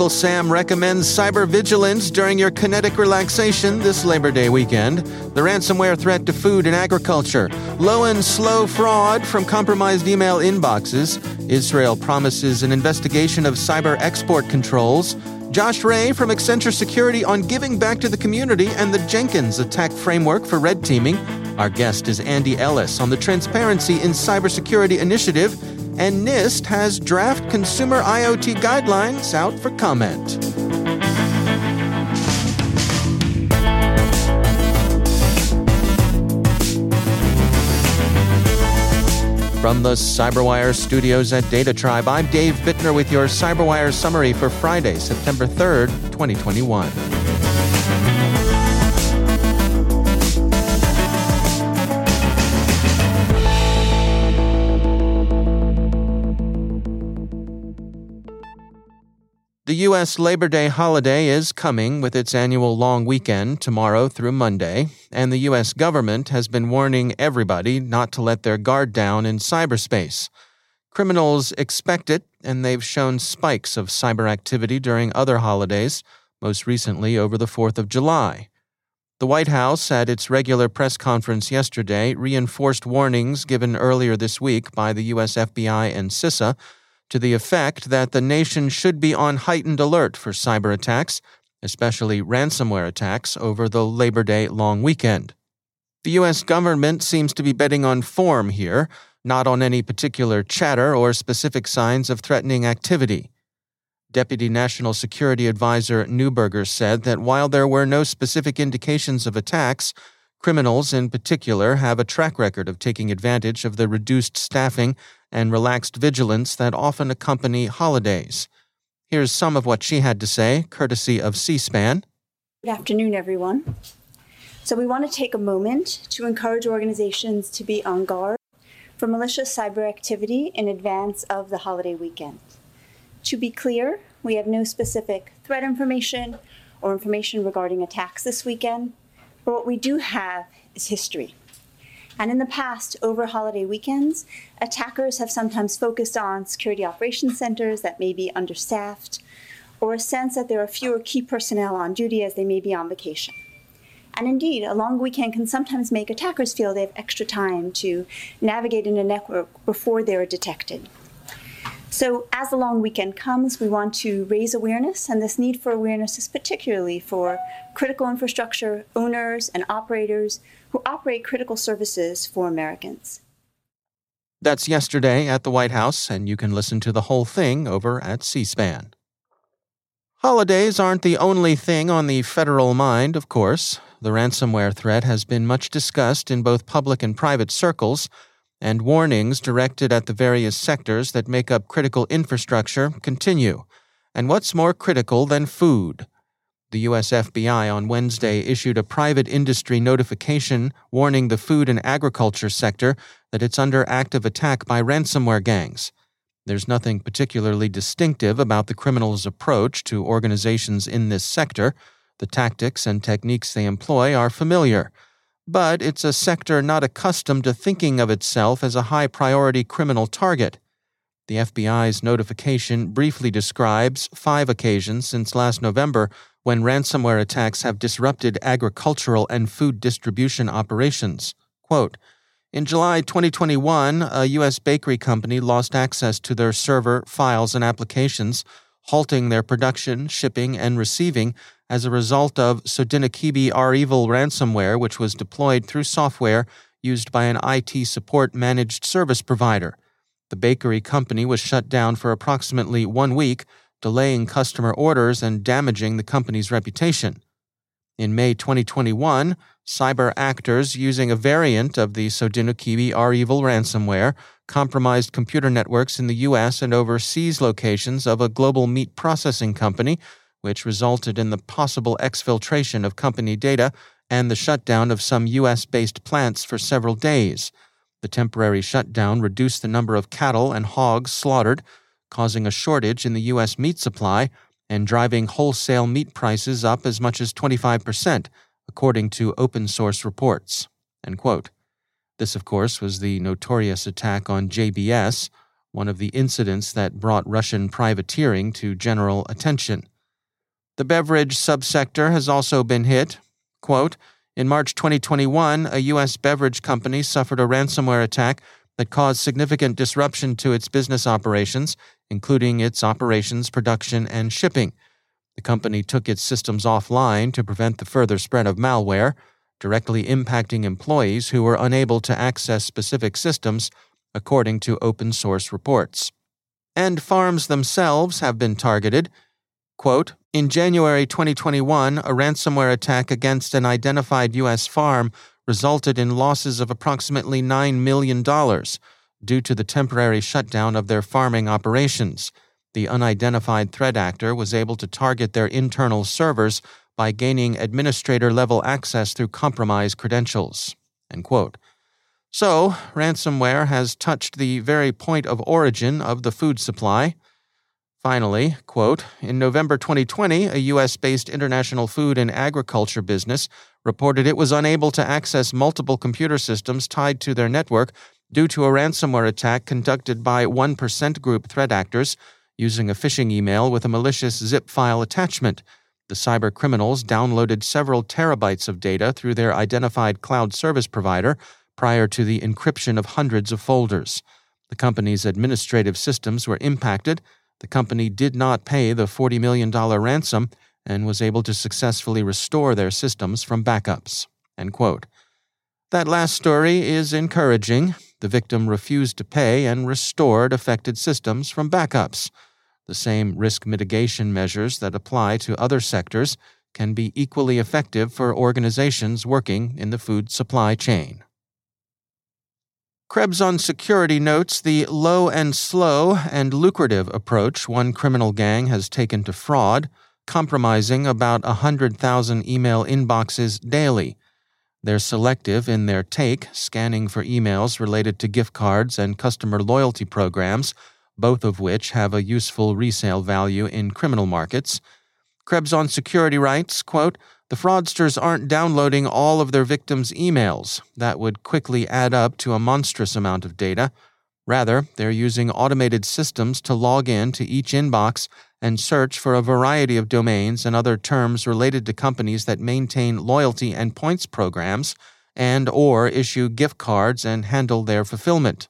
Uncle Sam recommends cyber vigilance during your kinetic relaxation this Labor Day weekend. The ransomware threat to food and agriculture, low and slow fraud from compromised email inboxes. Israel promises an investigation of cyber export controls. Josh Ray from Accenture Security on giving back to the community and the Jenkins attack framework for red teaming. Our guest is Andy Ellis on the Transparency in Cybersecurity Initiative and NIST has draft consumer IoT guidelines out for comment. From the CyberWire studios at Data Tribe, I'm Dave Bittner with your CyberWire summary for Friday, September 3rd, 2021. The U.S. Labor Day holiday is coming with its annual long weekend tomorrow through Monday, and the U.S. government has been warning everybody not to let their guard down in cyberspace. Criminals expect it, and they've shown spikes of cyber activity during other holidays, most recently over the 4th of July. The White House, at its regular press conference yesterday, reinforced warnings given earlier this week by the U.S. FBI and CISA to the effect that the nation should be on heightened alert for cyber attacks, especially ransomware attacks, over the Labor Day long weekend. The U.S. government seems to be betting on form here, not on any particular chatter or specific signs of threatening activity. Deputy National Security Advisor Neuberger said that while there were no specific indications of attacks, criminals in particular have a track record of taking advantage of the reduced staffing and relaxed vigilance that often accompany holidays. Here's some of what she had to say, courtesy of C SPAN. Good afternoon, everyone. So, we want to take a moment to encourage organizations to be on guard for malicious cyber activity in advance of the holiday weekend. To be clear, we have no specific threat information or information regarding attacks this weekend, but what we do have is history. And in the past, over holiday weekends, attackers have sometimes focused on security operations centers that may be understaffed, or a sense that there are fewer key personnel on duty as they may be on vacation. And indeed, a long weekend can sometimes make attackers feel they have extra time to navigate in a network before they're detected. So, as the long weekend comes, we want to raise awareness, and this need for awareness is particularly for critical infrastructure owners and operators who operate critical services for Americans. That's yesterday at the White House, and you can listen to the whole thing over at C SPAN. Holidays aren't the only thing on the federal mind, of course. The ransomware threat has been much discussed in both public and private circles, and warnings directed at the various sectors that make up critical infrastructure continue. And what's more critical than food? The U.S. FBI on Wednesday issued a private industry notification warning the food and agriculture sector that it's under active attack by ransomware gangs. There's nothing particularly distinctive about the criminals' approach to organizations in this sector. The tactics and techniques they employ are familiar. But it's a sector not accustomed to thinking of itself as a high priority criminal target. The FBI's notification briefly describes five occasions since last November when ransomware attacks have disrupted agricultural and food distribution operations. Quote, in July 2021, a U.S. bakery company lost access to their server, files, and applications, halting their production, shipping, and receiving as a result of Sodinokibi REvil ransomware, which was deployed through software used by an IT support managed service provider. The bakery company was shut down for approximately one week, delaying customer orders and damaging the company's reputation. In May 2021, cyber actors using a variant of the Sodinokibi REvil ransomware compromised computer networks in the U.S. and overseas locations of a global meat processing company, which resulted in the possible exfiltration of company data and the shutdown of some U.S. based plants for several days. The temporary shutdown reduced the number of cattle and hogs slaughtered, causing a shortage in the U.S. meat supply and driving wholesale meat prices up as much as 25%, according to open source reports. This, of course, was the notorious attack on JBS, one of the incidents that brought Russian privateering to general attention. The beverage subsector has also been hit. Quote, in March 2021, a U.S. beverage company suffered a ransomware attack that caused significant disruption to its business operations, including its operations, production, and shipping. The company took its systems offline to prevent the further spread of malware, directly impacting employees who were unable to access specific systems, according to open source reports. And farms themselves have been targeted. Quote, in January 2021, a ransomware attack against an identified U.S. farm resulted in losses of approximately $9 million due to the temporary shutdown of their farming operations. The unidentified threat actor was able to target their internal servers by gaining administrator level access through compromised credentials. So, ransomware has touched the very point of origin of the food supply. Finally, quote, in November 2020, a U.S. based international food and agriculture business reported it was unable to access multiple computer systems tied to their network due to a ransomware attack conducted by 1% group threat actors using a phishing email with a malicious zip file attachment. The cyber criminals downloaded several terabytes of data through their identified cloud service provider prior to the encryption of hundreds of folders. The company's administrative systems were impacted the company did not pay the $40 million ransom and was able to successfully restore their systems from backups. That last story is encouraging. The victim refused to pay and restored affected systems from backups. The same risk mitigation measures that apply to other sectors can be equally effective for organizations working in the food supply chain. Krebs on Security notes the low and slow and lucrative approach one criminal gang has taken to fraud, compromising about 100,000 email inboxes daily. They're selective in their take, scanning for emails related to gift cards and customer loyalty programs, both of which have a useful resale value in criminal markets. Krebs on Security writes, quote, the fraudsters aren't downloading all of their victims' emails. That would quickly add up to a monstrous amount of data. Rather, they're using automated systems to log in to each inbox and search for a variety of domains and other terms related to companies that maintain loyalty and points programs and or issue gift cards and handle their fulfillment.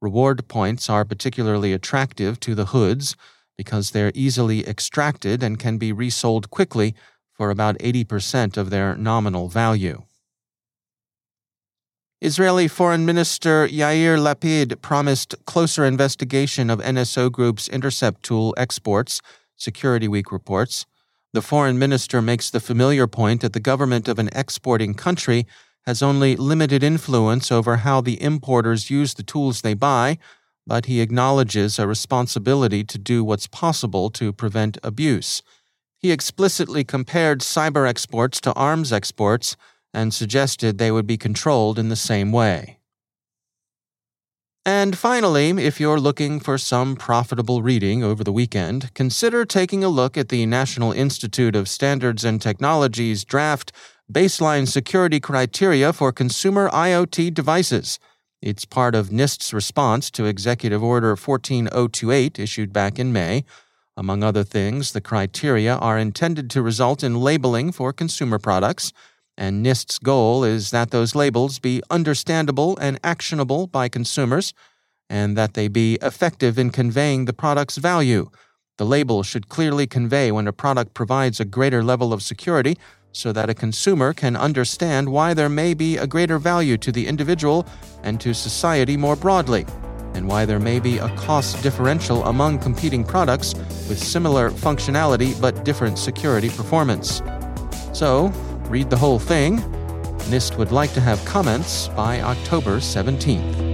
Reward points are particularly attractive to the hoods because they're easily extracted and can be resold quickly for about 80% of their nominal value. Israeli Foreign Minister Yair Lapid promised closer investigation of NSO Group's intercept tool exports, Security Week reports. The foreign minister makes the familiar point that the government of an exporting country has only limited influence over how the importers use the tools they buy, but he acknowledges a responsibility to do what's possible to prevent abuse. He explicitly compared cyber exports to arms exports and suggested they would be controlled in the same way. And finally, if you're looking for some profitable reading over the weekend, consider taking a look at the National Institute of Standards and Technology's draft Baseline Security Criteria for Consumer IoT Devices. It's part of NIST's response to Executive Order 14028 issued back in May among other things, the criteria are intended to result in labeling for consumer products, and NIST's goal is that those labels be understandable and actionable by consumers, and that they be effective in conveying the product's value. The label should clearly convey when a product provides a greater level of security so that a consumer can understand why there may be a greater value to the individual and to society more broadly, and why there may be a cost differential among competing products with similar functionality but different security performance. So, read the whole thing. NIST would like to have comments by October 17th.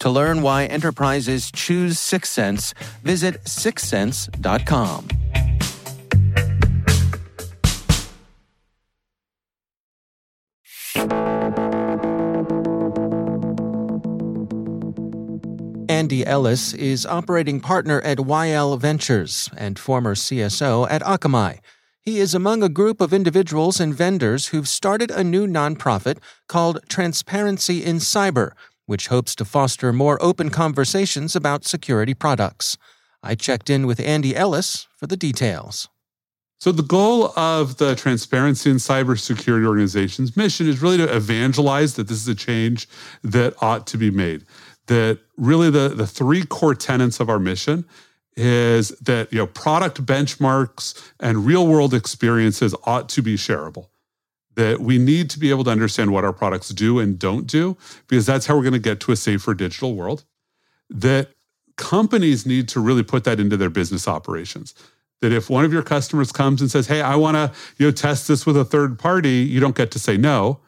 To learn why enterprises choose Syxsense, visit syxsense.com. Andy Ellis is operating partner at YL Ventures and former CSO at Akamai. He is among a group of individuals and vendors who've started a new nonprofit called Transparency in Cyber, which hopes to foster more open conversations about security products. I checked in with Andy Ellis for the details. So, the goal of the Transparency in Cybersecurity Organization's mission is really to evangelize that this is a change that ought to be made that really the, the three core tenets of our mission is that you know product benchmarks and real world experiences ought to be shareable that we need to be able to understand what our products do and don't do because that's how we're going to get to a safer digital world that companies need to really put that into their business operations that if one of your customers comes and says hey i want to you know test this with a third party you don't get to say no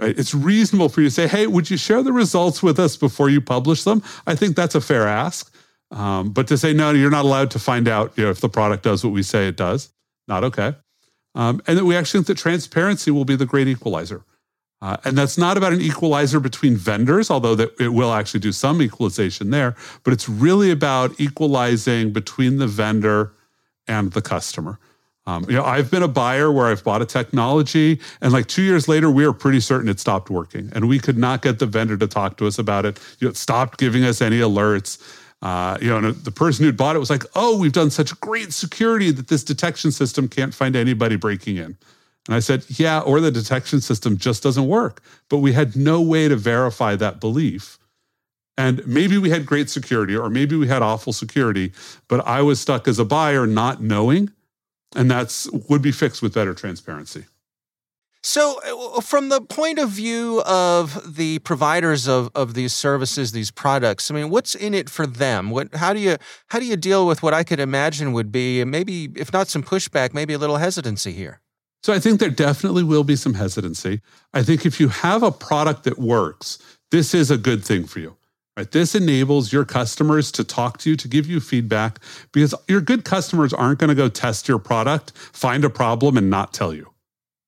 Right? It's reasonable for you to say, hey, would you share the results with us before you publish them? I think that's a fair ask. Um, but to say, no, you're not allowed to find out you know, if the product does what we say it does, not okay. Um, and that we actually think that transparency will be the great equalizer. Uh, and that's not about an equalizer between vendors, although that it will actually do some equalization there, but it's really about equalizing between the vendor and the customer. Um, you know, I've been a buyer where I've bought a technology, and like two years later, we were pretty certain it stopped working, and we could not get the vendor to talk to us about it. You know, it stopped giving us any alerts. Uh, you know, the person who'd bought it was like, "Oh, we've done such great security that this detection system can't find anybody breaking in." And I said, "Yeah, or the detection system just doesn't work." But we had no way to verify that belief. And maybe we had great security, or maybe we had awful security, but I was stuck as a buyer not knowing and that's would be fixed with better transparency. So, uh, from the point of view of the providers of, of these services, these products, I mean, what's in it for them? What, how do you how do you deal with what I could imagine would be maybe, if not some pushback, maybe a little hesitancy here? So I think there definitely will be some hesitancy. I think if you have a product that works, this is a good thing for you. Right? This enables your customers to talk to you, to give you feedback, because your good customers aren't going to go test your product, find a problem, and not tell you.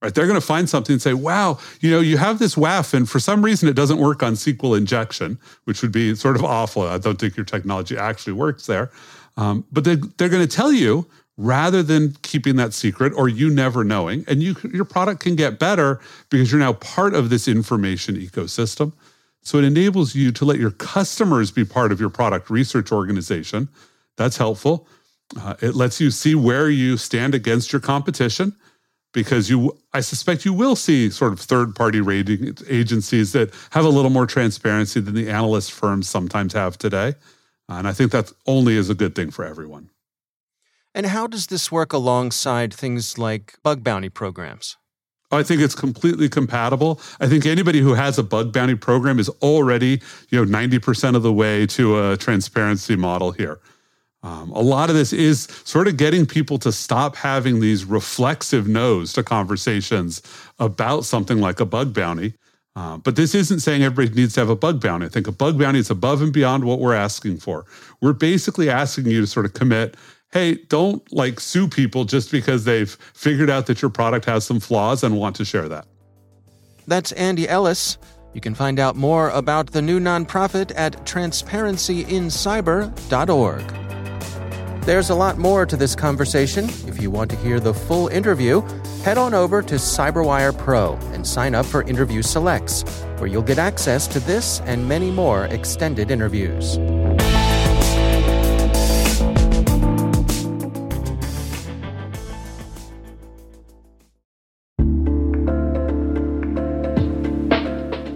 Right? They're going to find something and say, wow, you know, you have this WAF, and for some reason it doesn't work on SQL injection, which would be sort of awful. I don't think your technology actually works there. Um, but they, they're going to tell you rather than keeping that secret or you never knowing. And you, your product can get better because you're now part of this information ecosystem. So it enables you to let your customers be part of your product research organization. That's helpful. Uh, it lets you see where you stand against your competition because you I suspect you will see sort of third party rating agencies that have a little more transparency than the analyst firms sometimes have today. And I think that only is a good thing for everyone. And how does this work alongside things like bug bounty programs? I think it's completely compatible. I think anybody who has a bug bounty program is already, you know, 90% of the way to a transparency model here. Um, a lot of this is sort of getting people to stop having these reflexive no's to conversations about something like a bug bounty. Uh, but this isn't saying everybody needs to have a bug bounty. I think a bug bounty is above and beyond what we're asking for. We're basically asking you to sort of commit hey, don't like sue people just because they've figured out that your product has some flaws and want to share that. That's Andy Ellis. You can find out more about the new nonprofit at transparencyincyber.org. There's a lot more to this conversation. If you want to hear the full interview, head on over to CyberWire Pro and sign up for Interview Selects, where you'll get access to this and many more extended interviews.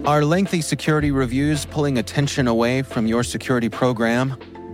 Are lengthy security reviews pulling attention away from your security program?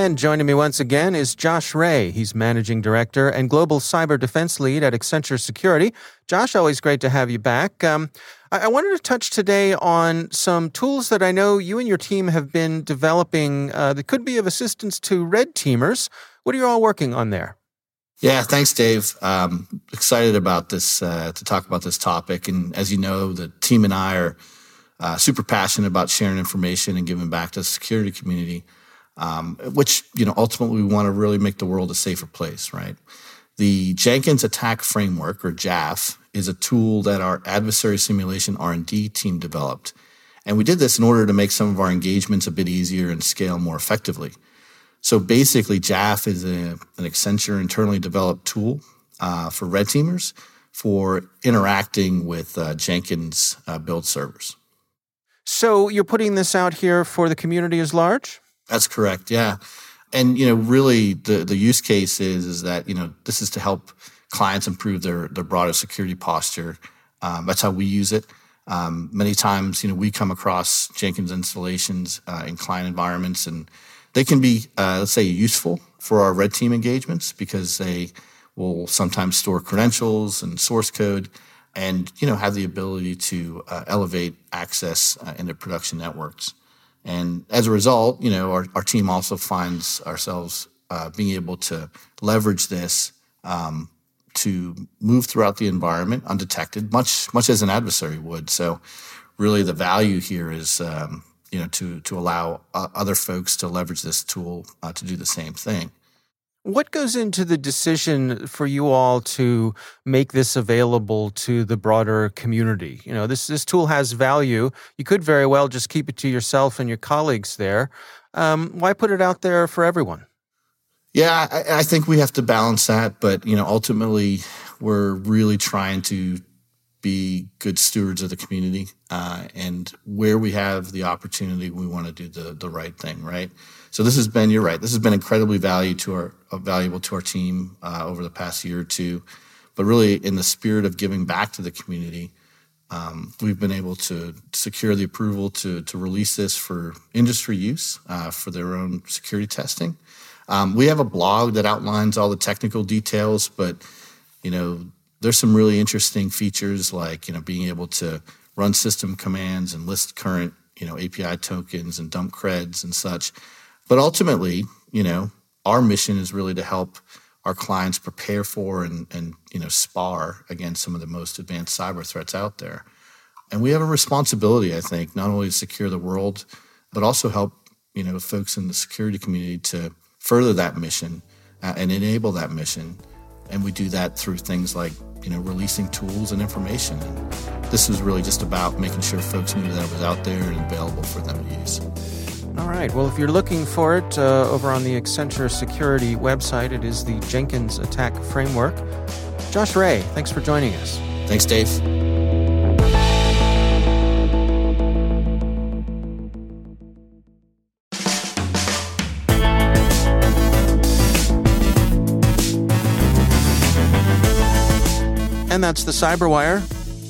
And joining me once again is Josh Ray. He's Managing Director and Global Cyber Defense Lead at Accenture Security. Josh, always great to have you back. Um, I-, I wanted to touch today on some tools that I know you and your team have been developing uh, that could be of assistance to red teamers. What are you all working on there? Yeah, thanks, Dave. Um, excited about this uh, to talk about this topic. And as you know, the team and I are uh, super passionate about sharing information and giving back to the security community um, which you know ultimately we want to really make the world a safer place, right? The Jenkins Attack Framework, or JAF, is a tool that our adversary simulation R&D team developed, and we did this in order to make some of our engagements a bit easier and scale more effectively. So basically, JAF is a, an Accenture internally developed tool uh, for red teamers for interacting with uh, Jenkins uh, build servers. So you're putting this out here for the community as large? That's correct. Yeah. And you know, really the the use case is is that, you know, this is to help clients improve their their broader security posture. Um, that's how we use it. Um, many times, you know, we come across Jenkins installations uh, in client environments, and they can be, uh, let's say, useful for our red team engagements because they will sometimes store credentials and source code, and you know, have the ability to uh, elevate access uh, into production networks. And as a result, you know, our, our team also finds ourselves uh, being able to leverage this um, to move throughout the environment undetected, much much as an adversary would. So, really, the value here is um, you know to to allow uh, other folks to leverage this tool uh, to do the same thing. What goes into the decision for you all to make this available to the broader community? You know, this this tool has value. You could very well just keep it to yourself and your colleagues there. Um, why put it out there for everyone? Yeah, I, I think we have to balance that, but you know, ultimately, we're really trying to be good stewards of the community, uh, and where we have the opportunity, we want to do the the right thing, right? So this has been, you're right, this has been incredibly value to our uh, valuable to our team uh, over the past year or two, but really in the spirit of giving back to the community. Um, we've been able to secure the approval to, to release this for industry use uh, for their own security testing. Um, we have a blog that outlines all the technical details, but you know, there's some really interesting features like you know being able to run system commands and list current you know API tokens and dump creds and such. But ultimately, you know, our mission is really to help our clients prepare for and, and you know spar against some of the most advanced cyber threats out there. And we have a responsibility, I think, not only to secure the world, but also help you know folks in the security community to further that mission uh, and enable that mission. And we do that through things like you know releasing tools and information. And this was really just about making sure folks knew that it was out there and available for them to use. All right. Well, if you're looking for it uh, over on the Accenture Security website, it is the Jenkins Attack Framework. Josh Ray, thanks for joining us. Thanks, Dave. And that's the Cyberwire.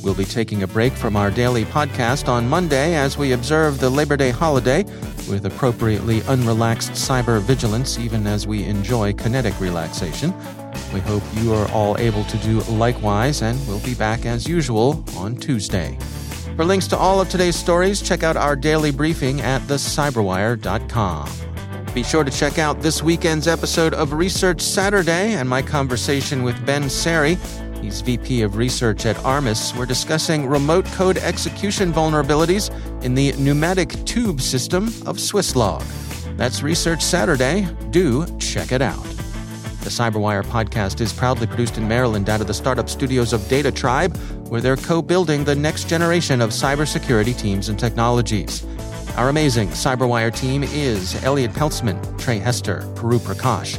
We'll be taking a break from our daily podcast on Monday as we observe the Labor Day holiday with appropriately unrelaxed cyber vigilance, even as we enjoy kinetic relaxation. We hope you are all able to do likewise, and we'll be back as usual on Tuesday. For links to all of today's stories, check out our daily briefing at thecyberwire.com. Be sure to check out this weekend's episode of Research Saturday and my conversation with Ben Seri He's VP of Research at Armis. We're discussing remote code execution vulnerabilities in the pneumatic tube system of Swisslog. That's Research Saturday. Do check it out. The Cyberwire podcast is proudly produced in Maryland out of the startup studios of Data Tribe, where they're co building the next generation of cybersecurity teams and technologies. Our amazing Cyberwire team is Elliot Peltzman, Trey Hester, Puru Prakash,